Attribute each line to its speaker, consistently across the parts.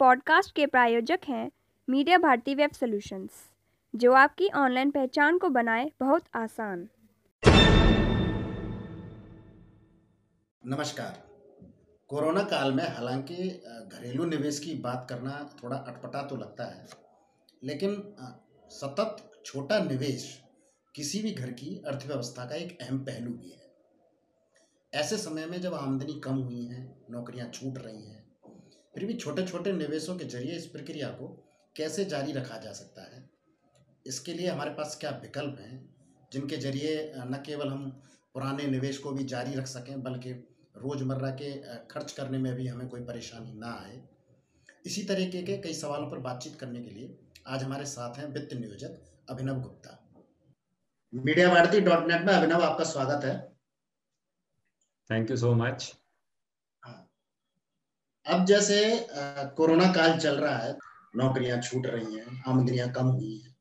Speaker 1: Podcast के प्रायोजक हैं मीडिया भारती वेब सॉल्यूशंस, जो आपकी ऑनलाइन पहचान को बनाए बहुत आसान।
Speaker 2: नमस्कार। कोरोना काल में हालाँकि घरेलू निवेश की बात करना थोड़ा अटपटा तो लगता है, लेकिन सतत छोटा निवेश किसी भी घर की अर्थव्यवस्था का एक अहम पहलू भी है। ऐसे समय में जब आमदनी कम हुई है, नौकरियाँ छूट रही हैं फिर भी छोटे छोटे निवेशों के ज़रिए इस प्रक्रिया को कैसे जारी रखा जा सकता है? इसके लिए हमारे पास क्या विकल्प हैं, जिनके ज़रिए न केवल हम पुराने निवेश को भी जारी रख सकें, बल्कि रोज़मर्रा के खर्च करने में भी हमें कोई परेशानी ना आए? इसी तरीके के कई सवालों पर बातचीत करने के लिए आज हमारे साथ हैं वित्त नियोजक Abhinav Gupta. Media Bharti dot net में अभिनव, आपका स्वागत है।
Speaker 3: थैंक यू सो मच
Speaker 2: अब जैसे कोरोना काल चल रहा है नौकरियाँ छूट रही हैं आमदनियाँ कम हुई हैं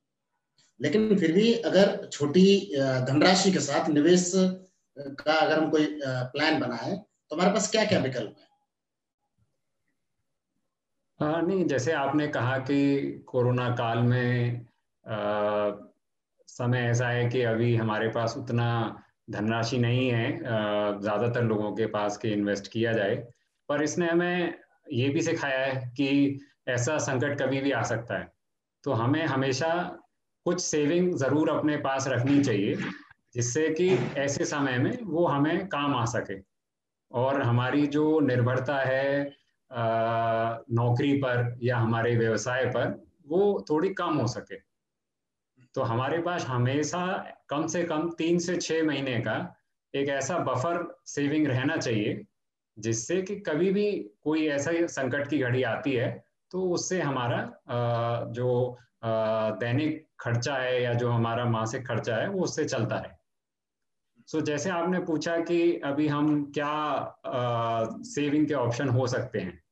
Speaker 2: लेकिन फिर भी अगर छोटी धनराशि के साथ निवेश का अगर हम कोई प्लान बनाए तो हमारे पास क्या क्या विकल्प है?
Speaker 3: हाँ नहीं जैसे आपने कहा कि कोरोना काल में आ, समय ऐसा है कि अभी हमारे पास उतना धनराशि नहीं है ज़्यादातर लोगों के पास कि इन्वेस्ट किया जाए। पर इसने हमें ये भी सिखाया है कि ऐसा संकट कभी भी आ सकता है। तो हमें हमेशा कुछ सेविंग ज़रूर अपने पास रखनी चाहिए जिससे कि ऐसे समय में वो हमें काम आ सके। और हमारी जो निर्भरता है आ, नौकरी पर या हमारे व्यवसाय पर वो थोड़ी कम हो सके। तो हमारे पास हमेशा कम से कम तीन से छः महीने का एक ऐसा बफर सेविंग रहना चाहिए जिससे कि कभी भी कोई ऐसा संकट की घड़ी आती है तो उससे हमारा जो दैनिक खर्चा है या जो हमारा मासिक खर्चा है वो उससे चलता है। सो so, जैसे आपने पूछा कि अभी हम क्या आ, सेविंग के ऑप्शन हो सकते हैं।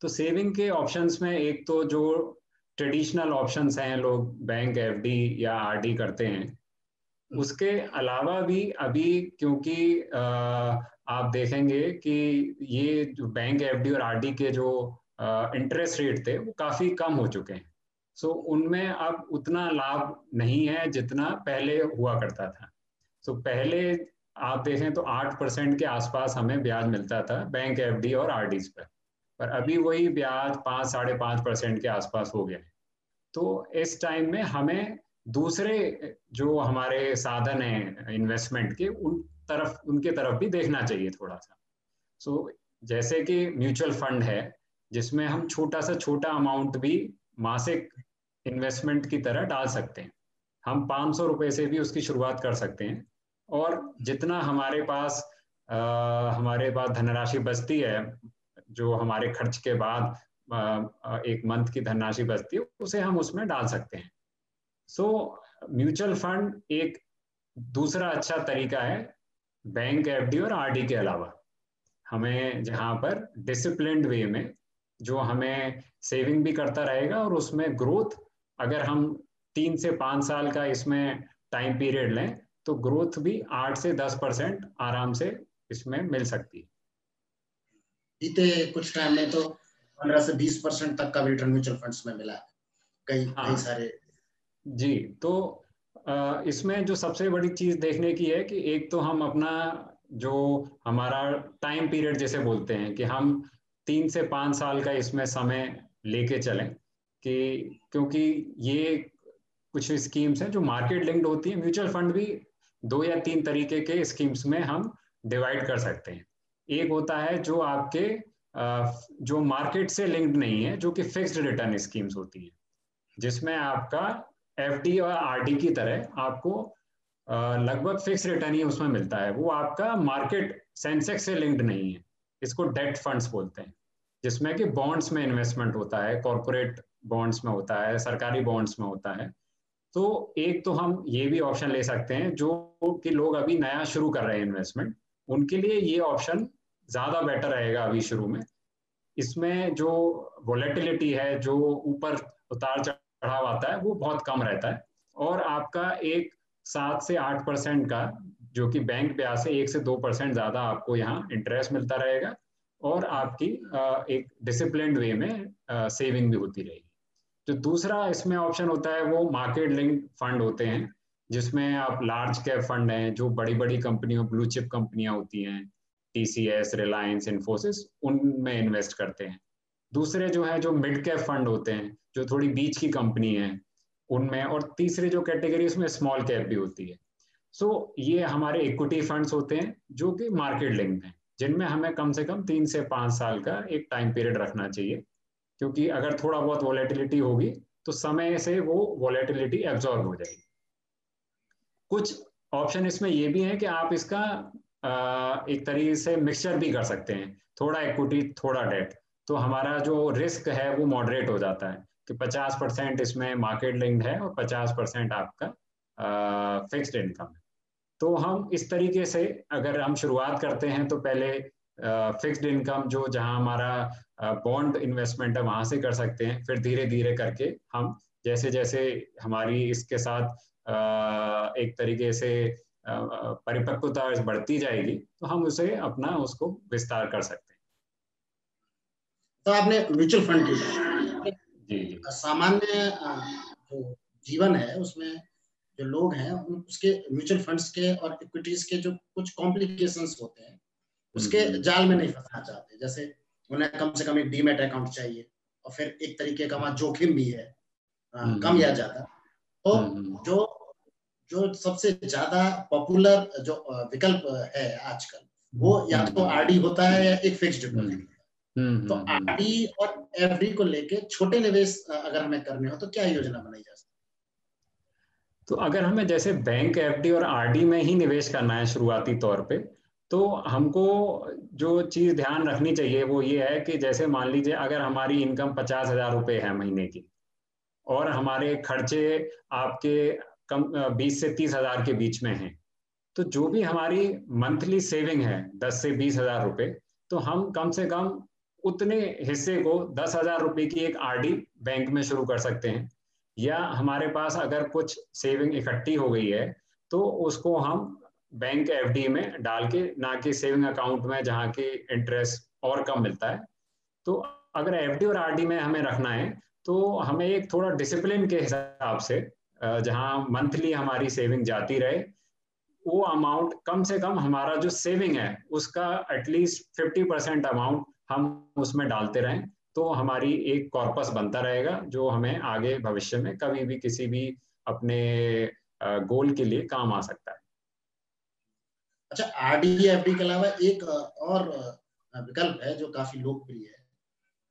Speaker 3: तो सेविंग के ऑप्शंस में एक तो जो ट्रेडिशनल ऑप्शंस हैं लोग बैंक एफडी या आरडी करते हैं उसके अलावा भी अभी क्योंकि आप देखेंगे कि ये जो बैंक एफडी और आरडी के जो इंटरेस्ट रेट थे वो काफ़ी कम हो चुके हैं। सो so, उनमें अब उतना लाभ नहीं है जितना पहले हुआ करता था। सो so, पहले आप देखें तो आठ परसेंट के आसपास हमें ब्याज मिलता था बैंक एफडी और आर पर। पर अभी वही ब्याज पाँच साढ़े पाँच परसेंट के आसपास हो गया है। तो इस टाइम में हमें दूसरे जो हमारे साधन हैं इन्वेस्टमेंट के उन तरफ़ उनके तरफ़ भी देखना चाहिए थोड़ा सा। सो so, जैसे कि म्यूचुअल फंड है जिसमें हम छोटा सा छोटा अमाउंट भी मासिक इन्वेस्टमेंट की तरह डाल सकते हैं। हम पाँच सौ रुपये से भी उसकी शुरुआत कर सकते हैं। और जितना हमारे पास आ, हमारे पास धनराशि बचती है जो हमारे खर्च के बाद आ, एक मंथ की धनराशि बचती है उसे हम उसमें डाल सकते हैं। सो म्यूचुअल फंड एक दूसरा अच्छा तरीका है बैंक एफडी और आरडी के अलावा। हमें जहाँ पर डिसिप्लिन वे में जो हमें सेविंग भी करता रहेगा और उसमें ग्रोथ अगर हम तीन से पाँच साल का इसमें टाइम पीरियड लें तो ग्रोथ भी आठ से दस परसेंट आराम से इसमें मिल सकती है।
Speaker 2: बीते कुछ टाइम में तो पंद्रह से बीस परसेंट तक का रिटर्न म्यूचुअल फंड्स में मिला है। कई हाँ, कई सारे
Speaker 3: जी तो इसमें जो सबसे बड़ी चीज़ देखने की है कि एक तो हम अपना जो हमारा टाइम पीरियड जैसे बोलते हैं कि हम तीन से पाँच साल का इसमें समय लेके चलें कि क्योंकि ये कुछ स्कीम्स हैं जो मार्केट लिंक्ड होती है म्यूचुअल फंड भी दो या तीन तरीके के स्कीम्स में हम डिवाइड कर सकते हैं। एक होता है जो आपके जो मार्केट से लिंक्ड नहीं है, जो कि फिक्स्ड रिटर्न स्कीम्स होती है, जिसमें आपका एफ़ और आरडी की तरह आपको लगभग फिक्स रिटर्न ही उसमें मिलता है। वो आपका मार्केट सेंसेक्स से लिंक्ड नहीं है। इसको डेट फंड्स बोलते हैं, जिसमें कि बॉन्ड्स में इन्वेस्टमेंट होता है कॉरपोरेट बॉन्ड्स में होता है, सरकारी बॉन्ड्स में होता है। तो एक तो हम ये भी ऑप्शन ले सकते हैं, जो कि लोग अभी नया शुरू कर रहे हैं इन्वेस्टमेंट उनके लिए ये ऑप्शन ज़्यादा बेटर रहेगा अभी शुरू में। इसमें जो वोलेटिलिटी है, जो ऊपर उतार चढ़ाव आता है, वो बहुत कम रहता है। और आपका एक सात से आठ परसेंट का, जो कि बैंक ब्याज से एक से दो परसेंट ज़्यादा आपको यहाँ इंटरेस्ट मिलता रहेगा और आपकी एक डिसिप्लिन वे में सेविंग भी होती रहेगी। जो दूसरा इसमें ऑप्शन होता है, वो मार्केट लिंक फंड होते हैं, जिसमें आप लार्ज कैप फंड हैं, जो बड़ी बड़ी कंपनियों ब्लू चिप कंपनियाँ होती हैं T C S Reliance Infosys उनमें इन्वेस्ट करते हैं। दूसरे जो है जो मिड कैप फंड होते हैं जो थोड़ी बीच की कंपनी है उनमें और तीसरे जो कैटेगरी उसमें स्मॉल कैप भी होती है। सो so, ये हमारे इक्विटी फंड्स होते हैं जो कि मार्केट लिंक हैं जिनमें हमें कम से कम तीन से पाँच साल का एक टाइम पीरियड रखना चाहिए। क्योंकि अगर थोड़ा बहुत वॉलेटिलिटी होगी तो समय से वो वॉलेटिलिटी एब्जॉर्ब हो जाएगी। कुछ ऑप्शन इसमें ये भी है कि आप इसका एक तरीके से मिक्सचर भी कर सकते हैं। थोड़ा इक्विटी थोड़ा डेट तो हमारा जो रिस्क है वो मॉडरेट हो जाता है। कि 50 परसेंट इसमें मार्केट लिंक्ड है और 50 परसेंट आपका फिक्स्ड इनकम है। तो हम इस तरीके से अगर हम शुरुआत करते हैं तो पहले फिक्स्ड इनकम जो जहाँ हमारा बॉन्ड इन्वेस्टमेंट है, वहाँ से कर सकते हैं। फिर धीरे धीरे करके हम जैसे जैसे हमारी इसके साथ एक तरीके से परिपक्वता बढ़ती जाएगी तो हम उसे अपना उसको विस्तार कर सकते हैं।
Speaker 2: तो आपने म्यूचुअल फंड की सामान्य जो जीवन है उसमें जो लोग हैं उसके म्यूचुअल फंड्स के और इक्विटीज के जो कुछ कॉम्प्लिकेशंस होते हैं उसके हम्म, हम्म। जाल में नहीं फंसना चाहते। जैसे उन्हें कम से कम एक डीमेट अकाउंट चाहिए और फिर एक तरीके का वहाँ जोखिम भी है हम्म, कम या ज़्यादा। तो जो जो सबसे ज़्यादा पॉपुलर जो विकल्प है आजकल वो या तो आरडी होता है या एक फिक्स डिपॉजिट तो आरडी और एफडी को लेके छोटे निवेश अगर हमें करने हो तो क्या योजना बनाई जा सकती
Speaker 3: तो अगर हमें जैसे बैंक एफडी और आरडी में ही निवेश करना है शुरुआती तौर पे तो हमको जो चीज़ ध्यान रखनी चाहिए वो ये है कि जैसे मान लीजिए अगर हमारी इनकम पचास हज़ार रुपये है महीने की और हमारे खर्चे आपके कम बीस से तीस हज़ार के बीच में हैं तो जो भी हमारी मंथली सेविंग है दस से बीस हज़ार रुपये तो हम कम से कम उतने हिस्से को दस हज़ार रुपये की एक आरडी बैंक में शुरू कर सकते हैं। या हमारे पास अगर कुछ सेविंग इकट्ठी हो गई है तो उसको हम बैंक एफडी में डाल के, ना कि सेविंग अकाउंट में, जहाँ की इंटरेस्ट और कम मिलता है। तो अगर एफडी और आरडी में हमें रखना है तो हमें एक थोड़ा डिसिप्लिन के हिसाब से जहाँ मंथली हमारी सेविंग जाती रहे, वो अमाउंट कम से कम हमारा जो सेविंग है, उसका एटलीस्ट फिफ्टी परसेंट अमाउंट हम उसमें डालते रहें तो हमारी एक कॉर्पस बनता रहेगा जो हमें आगे भविष्य में कभी भी किसी भी अपने गोल के लिए काम आ सकता है।
Speaker 2: अच्छा आरडी एफडी के अलावा एक और विकल्प है जो काफ़ी लोकप्रिय है।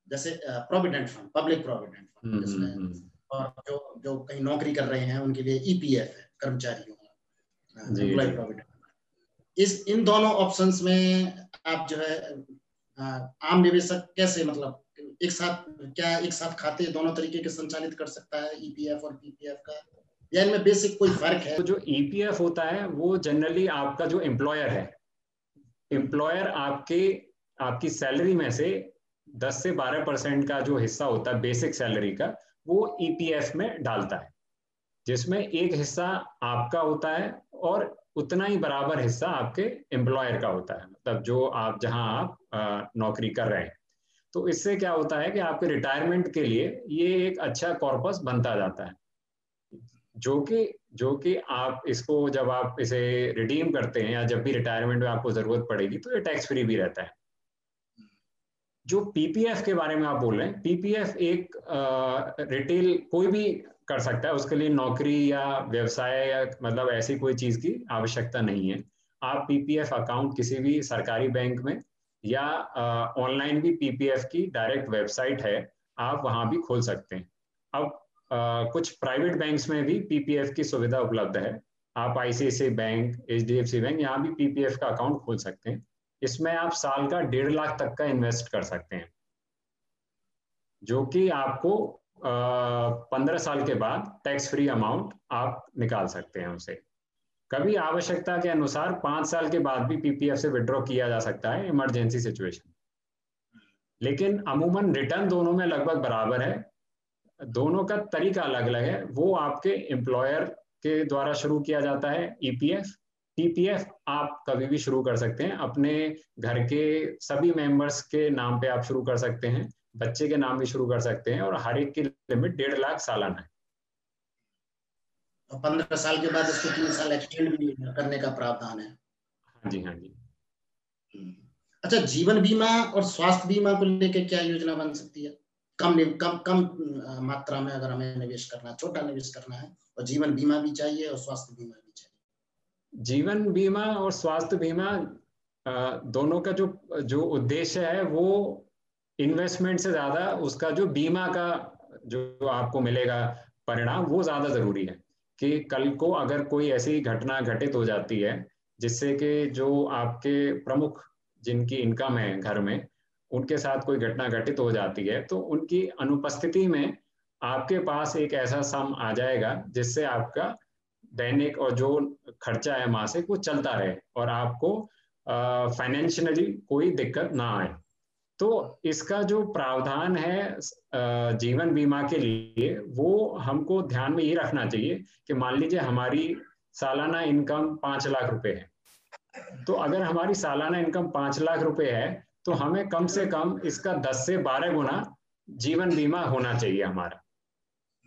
Speaker 2: जैसे provident fund public provident fund और जो जो कहीं नौकरी कर रहे हैं उनके लिए ईपीएफ है कर्मचारियों का इस इन दोनों ऑप्शंस में आप जो है आम निवेशक कैसे मतलब एक साथ, क्या एक साथ खाते दोनों तरीके के संचालित कर सकता है ईपीएफ और पीपीएफ का? या इनमें बेसिक कोई फ़र्क है?
Speaker 3: तो जो ईपीएफ होता है, वो जनरली आपका जो एम्प्लॉयर है एम्प्लॉयर आपके, आपकी सैलरी में से 10 से 12 परसेंट का जो हिस्सा होता है बेसिक सैलरी का, वो ईपीएफ में डालता है। जिसमें एक हिस्सा आपका होता है और उतना ही बराबर हिस्सा आपके एम्प्लॉयर का होता है। मतलब जो आप, जहाँ आप नौकरी कर रहे हैं। तो इससे क्या होता है कि आपके रिटायरमेंट के लिए ये एक अच्छा कॉर्पस बनता जाता है। जो कि जो कि आप इसको जब आप इसे रिडीम करते हैं या जब भी रिटायरमेंट में आपको ज़रूरत पड़ेगी तो ये टैक्स फ्री भी रहता है। जो पीपीएफ के बारे में आप बोल रहे हैं पीपीएफ एक रिटेल कोई भी कर सकता है। उसके लिए नौकरी या व्यवसाय या मतलब ऐसी कोई चीज़ की आवश्यकता नहीं है। आप पीपीएफ अकाउंट किसी भी सरकारी बैंक में या ऑनलाइन भी पीपीएफ की डायरेक्ट वेबसाइट है आप वहाँ भी खोल सकते हैं। अब आ, कुछ प्राइवेट बैंक्स में भी पीपीएफ की सुविधा उपलब्ध है। आप ICIC bank H D F C bank यहाँ भी पीपीएफ का अकाउंट खोल सकते हैं। इसमें आप साल का डेढ़ लाख तक का इन्वेस्ट कर सकते हैं। जो कि आपको पंद्रह साल के बाद टैक्स फ्री अमाउंट आप निकाल सकते हैं उसे। कभी आवश्यकता के अनुसार पाँच साल के बाद भी पीपीएफ से विड्रॉ किया जा सकता है इमरजेंसी सिचुएशन लेकिन अमूमन रिटर्न दोनों में लगभग बराबर है। दोनों का तरीका अलग अलग है। वो आपके एम्प्लॉयर के द्वारा शुरू किया जाता है ईपीएफ e पीपीएफ आप कभी भी शुरू कर सकते हैं। अपने घर के सभी मेंबर्स के नाम पे आप शुरू कर सकते हैं। बच्चे के नाम भी शुरू कर सकते हैं और हर एक की लिमिट डेढ़ लाख सालाना है।
Speaker 2: पंद्रह साल के बाद इसको तीन साल एक्सटेंड भी करने का प्रावधान है।
Speaker 3: हाँ जी हाँ जी।
Speaker 2: हम्म। अच्छा जीवन बीमा और स्वास्थ्य बीमा को लेकर क्या योजना बन सकती है? कम कम कम मात्रा में अगर हमें निवेश करना है छोटा निवेश करना है और जीवन बीमा भी चाहिए और स्वास्थ्य बीमा भी चाहिए।
Speaker 3: जीवन बीमा और स्वास्थ्य बीमा दोनों का जो जो उद्देश्य है वो इन्वेस्टमेंट से ज़्यादा उसका जो बीमा का जो आपको मिलेगा परिणाम, वो ज़्यादा ज़रूरी है कि कल को अगर कोई ऐसी घटना घटित हो जाती है, जिससे कि जो आपके प्रमुख जिनकी इनकम है घर में, उनके साथ कोई घटना घटित हो जाती है तो उनकी अनुपस्थिति में आपके पास एक ऐसा सम आ जाएगा, जिससे आपका दैनिक और जो खर्चा है मासिक, वो चलता रहे और आपको फाइनेंशियली कोई दिक्कत ना आए। तो इसका जो प्रावधान है जीवन बीमा के लिए, वो हमको ध्यान में ये रखना चाहिए कि मान लीजिए हमारी सालाना इनकम पाँच लाख रुपए है। तो अगर हमारी सालाना इनकम पाँच लाख रुपए है तो हमें कम से कम इसका दस से बारह गुना जीवन बीमा होना चाहिए हमारा।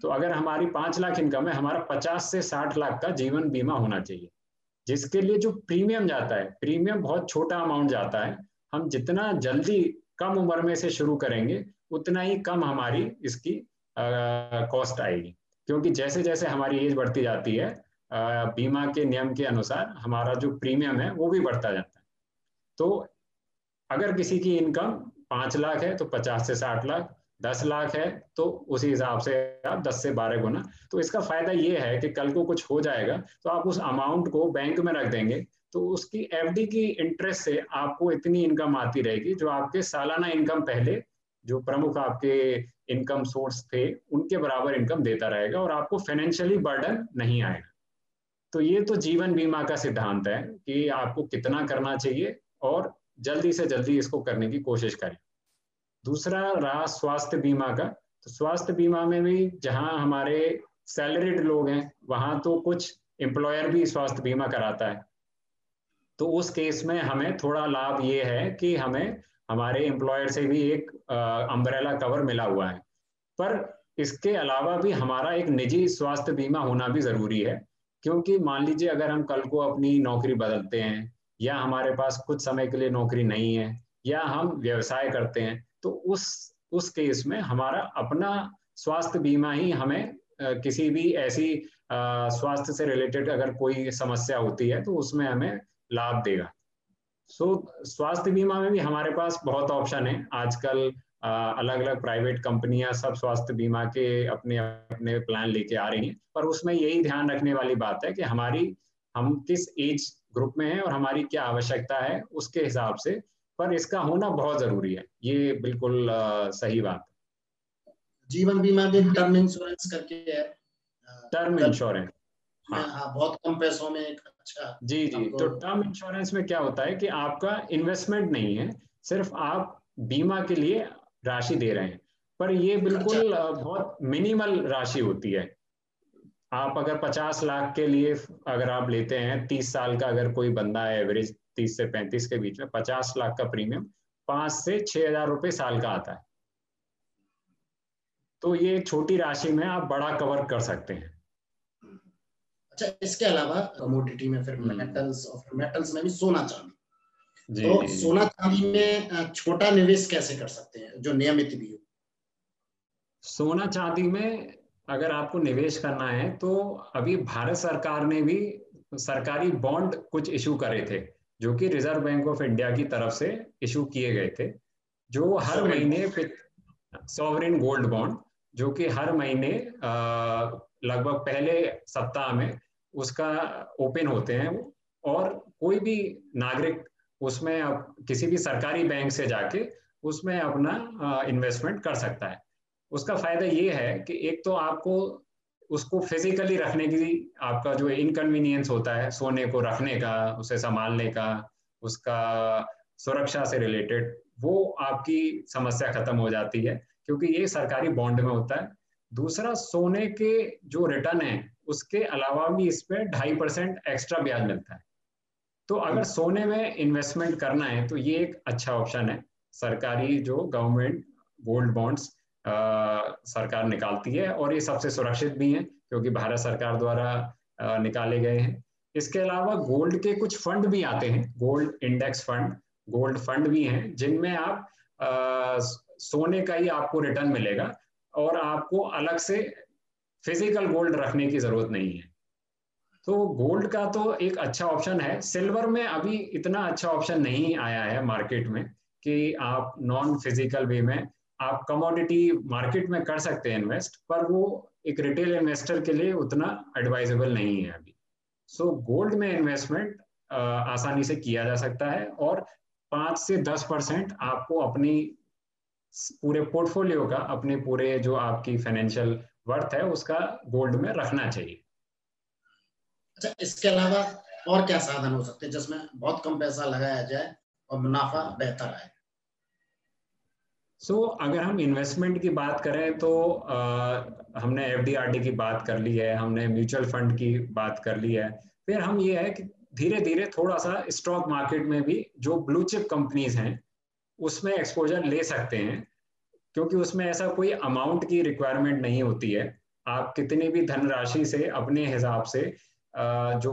Speaker 3: तो अगर हमारी पाँच लाख इनकम है, हमारा पचास से साठ लाख का जीवन बीमा होना चाहिए। जिसके लिए जो प्रीमियम जाता है, प्रीमियम बहुत छोटा अमाउंट जाता है। हम जितना जल्दी कम उम्र में से शुरू करेंगे, उतना ही कम हमारी इसकी कॉस्ट आएगी। क्योंकि जैसे जैसे हमारी एज बढ़ती जाती है बीमा के नियम के अनुसार हमारा जो प्रीमियम है, वो भी बढ़ता जाता है। तो अगर किसी की इनकम पाँच लाख है तो पचास से साठ लाख, दस लाख है तो उसी हिसाब से आप दस से बारह गुना। तो इसका फ़ायदा ये है कि कल को कुछ हो जाएगा तो आप उस अमाउंट को बैंक में रख देंगे तो उसकी एफडी की इंटरेस्ट से आपको इतनी इनकम आती रहेगी, जो आपके सालाना इनकम पहले, जो प्रमुख आपके इनकम सोर्स थे, उनके बराबर इनकम देता रहेगा और आपको फाइनेंशियली बर्डन नहीं आएगा। तो ये तो जीवन बीमा का सिद्धांत है कि आपको कितना करना चाहिए और जल्दी से जल्दी इसको करने की कोशिश करें। दूसरा रहा स्वास्थ्य बीमा का। तो स्वास्थ्य बीमा में भी जहाँ हमारे सैलरीड लोग हैं, वहाँ तो कुछ एम्प्लॉयर भी स्वास्थ्य बीमा कराता है। तो उस केस में हमें थोड़ा लाभ ये है कि हमें हमारे एम्प्लॉयर से भी एक अम्ब्रेला कवर मिला हुआ है। पर इसके अलावा भी हमारा एक निजी स्वास्थ्य बीमा होना भी ज़रूरी है, क्योंकि मान लीजिए अगर हम कल को अपनी नौकरी बदलते हैं, या हमारे पास कुछ समय के लिए नौकरी नहीं है, या हम व्यवसाय करते हैं तो उस उस केस में हमारा अपना स्वास्थ्य बीमा ही हमें किसी भी ऐसी स्वास्थ्य से रिलेटेड अगर कोई समस्या होती है तो उसमें हमें लाभ देगा। सो so, स्वास्थ्य बीमा में भी हमारे पास बहुत ऑप्शन है। आजकल अलग अलग प्राइवेट कंपनियाँ सब स्वास्थ्य बीमा के अपने अपने प्लान लेके आ रही हैं। पर उसमें यही ध्यान रखने वाली बात है कि हमारी हम किस एज ग्रुप में है और हमारी क्या आवश्यकता है उसके हिसाब से पर इसका होना बहुत ज़रूरी है। ये बिल्कुल आ, सही बात
Speaker 2: है। जीवन बीमा भी टर्म इंश्योरेंस करके है।
Speaker 3: टर्म इंश्योरेंस
Speaker 2: हाँ।, हाँ बहुत कम पैसों में एक अच्छा
Speaker 3: जी जी। तो टर्म इंश्योरेंस में क्या होता है कि आपका इन्वेस्टमेंट नहीं है सिर्फ़ आप बीमा के लिए राशि दे रहे हैं। पर ये बिल्कुल अच्छा। बहुत मिनिमल राशि होती है। आप अगर 50 लाख के लिए अगर आप लेते हैं 30 साल का अगर कोई बंदा है एवरेज 30 से 35 के बीच में 50 लाख का प्रीमियम पाँच से छह हज़ार रुपए साल का आता है। तो ये छोटी राशि में आप बड़ा कवर कर सकते हैं।
Speaker 2: अच्छा इसके अलावा कमोडिटी में फिर मेटल्स हम्म। और फिर मेटल्स में भी सोना चांदी। तो सोना चांदी में छोटा निवेश कैसे कर सकते हैं जो नियमित भी हो?
Speaker 3: सोना चांदी में अगर आपको निवेश करना है तो अभी भारत सरकार ने भी सरकारी बॉन्ड कुछ इशू करे थे जो कि रिज़र्व बैंक ऑफ़ इंडिया की तरफ़ से इशू किए गए थे जो हर महीने सॉवरेन गोल्ड बॉन्ड जो कि हर महीने लगभग पहले सप्ताह में उसका ओपन होते हैं और कोई भी नागरिक उसमें आप किसी भी सरकारी बैंक से जाके उसमें अपना इन्वेस्टमेंट कर सकता है। उसका फ़ायदा ये है कि एक तो आपको उसको फिजिकली रखने की आपका जो इनकन्वीनियंस होता है, सोने को रखने का, उसे संभालने का, उसका सुरक्षा से रिलेटेड वो आपकी समस्या खत्म हो जाती है। क्योंकि ये सरकारी बॉन्ड में होता है। दूसरा सोने के जो रिटर्न है उसके अलावा भी इस पे ढाई परसेंट एक्स्ट्रा ब्याज मिलता है। तो अगर सोने में इन्वेस्टमेंट करना है तो ये एक अच्छा ऑप्शन है। सरकारी जो गवर्नमेंट गोल्ड बॉन्ड्स सरकार निकालती है और ये सबसे सुरक्षित भी हैं क्योंकि भारत सरकार द्वारा निकाले गए हैं। इसके अलावा गोल्ड के कुछ फंड भी आते हैं gold index fund gold fund भी हैं जिनमें आप आ, सोने का ही आपको रिटर्न मिलेगा। और आपको अलग से फ़िज़िकल गोल्ड रखने की ज़रूरत नहीं है। तो गोल्ड का तो एक अच्छा ऑप्शन है। सिल्वर में अभी इतना अच्छा ऑप्शन नहीं आया है मार्केट में कि आप नॉन फ़िज़िकल वे में आप कमोडिटी मार्केट में कर सकते हैं इन्वेस्ट पर वो एक रिटेल इन्वेस्टर के लिए उतना एडवाइजेबल नहीं है अभी। सो so, गोल्ड में इन्वेस्टमेंट आसानी से किया जा सकता है और पाँच से दस परसेंट आपको अपनी पूरे पोर्टफोलियो का अपने पूरे जो आपकी फाइनेंशियल वर्थ है उसका गोल्ड में रखना चाहिए।
Speaker 2: अच्छा इसके अलावा और क्या साधन हो सकते हैं जिसमें बहुत कम पैसा लगाया जाए और मुनाफा बेहतर आए?
Speaker 3: सो so, अगर हम इन्वेस्टमेंट की बात करें तो आ, हमने एफ़ की बात कर ली है हमने म्यूचुअल फंड की बात कर ली है। फिर हम ये है कि धीरे धीरे थोड़ा सा स्टॉक मार्केट में भी जो ब्लू चिप कंपनीज़ हैं उसमें एक्सपोजर ले सकते हैं, क्योंकि उसमें ऐसा कोई अमाउंट की रिक्वायरमेंट नहीं होती है। आप कितनी भी धनराशि से अपने हिसाब से जो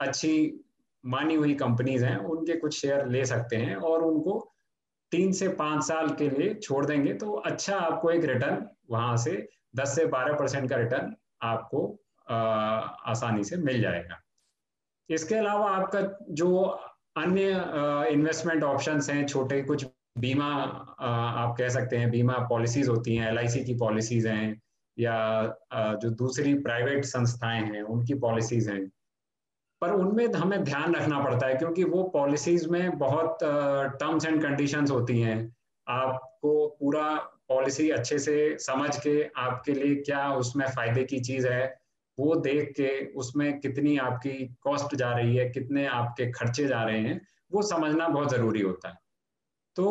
Speaker 3: अच्छी मानी हुई कंपनीज़ हैं, उनके कुछ शेयर ले सकते हैं और उनको तीन से पाँच साल के लिए छोड़ देंगे तो अच्छा आपको एक रिटर्न वहाँ से दस से बारह परसेंट का रिटर्न आपको आसानी से मिल जाएगा। इसके अलावा आपका जो अन्य इन्वेस्टमेंट ऑप्शंस हैं, छोटे कुछ बीमा आप कह सकते हैं, बीमा पॉलिसीज़ होती हैं एलआईसी की पॉलिसीज़ हैं, या जो दूसरी प्राइवेट संस्थाएँ हैं, उनकी पॉलिसीज़ हैं। पर उनमें हमें ध्यान रखना पड़ता है, क्योंकि वो पॉलिसीज़ में बहुत टर्म्स एंड कंडीशंस होती हैं। आपको पूरा पॉलिसी अच्छे से समझ के आपके लिए क्या उसमें फ़ायदे की चीज़ है, वो देख के उसमें कितनी आपकी कॉस्ट जा रही है, कितने आपके खर्चे जा रहे हैं, वो समझना बहुत ज़रूरी होता है। तो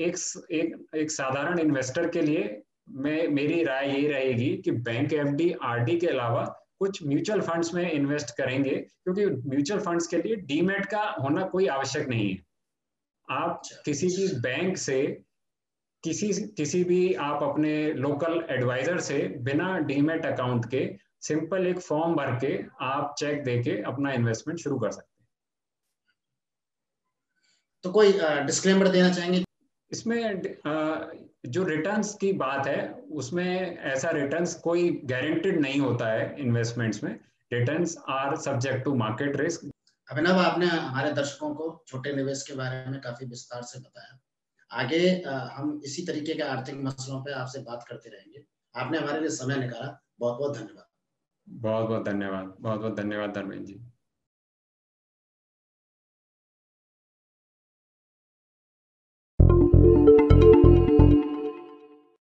Speaker 3: एक एक एक साधारण इन्वेस्टर के लिए मैं मेरी राय ये रहेगी कि bank F D R D के अलावा कुछ म्यूचुअल फंड्स में इन्वेस्ट करेंगे क्योंकि म्यूचुअल फंड्स के लिए डीमेट का होना कोई आवश्यक नहीं है आप अच्छा। किसी भी बैंक से किसी किसी भी आप अपने लोकल एडवाइजर से बिना डीमेट अकाउंट के सिंपल एक फॉर्म भर के आप चेक दे के अपना इन्वेस्टमेंट शुरू कर सकते हैं
Speaker 2: तो कोई डिस्क्लेमर देना चाहेंगे?
Speaker 3: इसमें जो रिटर्न्स की बात है उसमें ऐसा रिटर्न्स कोई गारंटेड नहीं होता है इन्वेस्टमेंट्स में। Returns are subject to market risk
Speaker 2: Abhinav आपने हमारे दर्शकों को छोटे निवेश के बारे में काफ़ी विस्तार से बताया। आगे हम इसी तरीके के आर्थिक मसलों पे आपसे बात करते रहेंगे। आपने हमारे लिए समय निकाला। बहुत बहुत धन्यवाद।
Speaker 3: बहुत बहुत धन्यवाद। बहुत बहुत धन्यवाद धर्मेंद्र जी।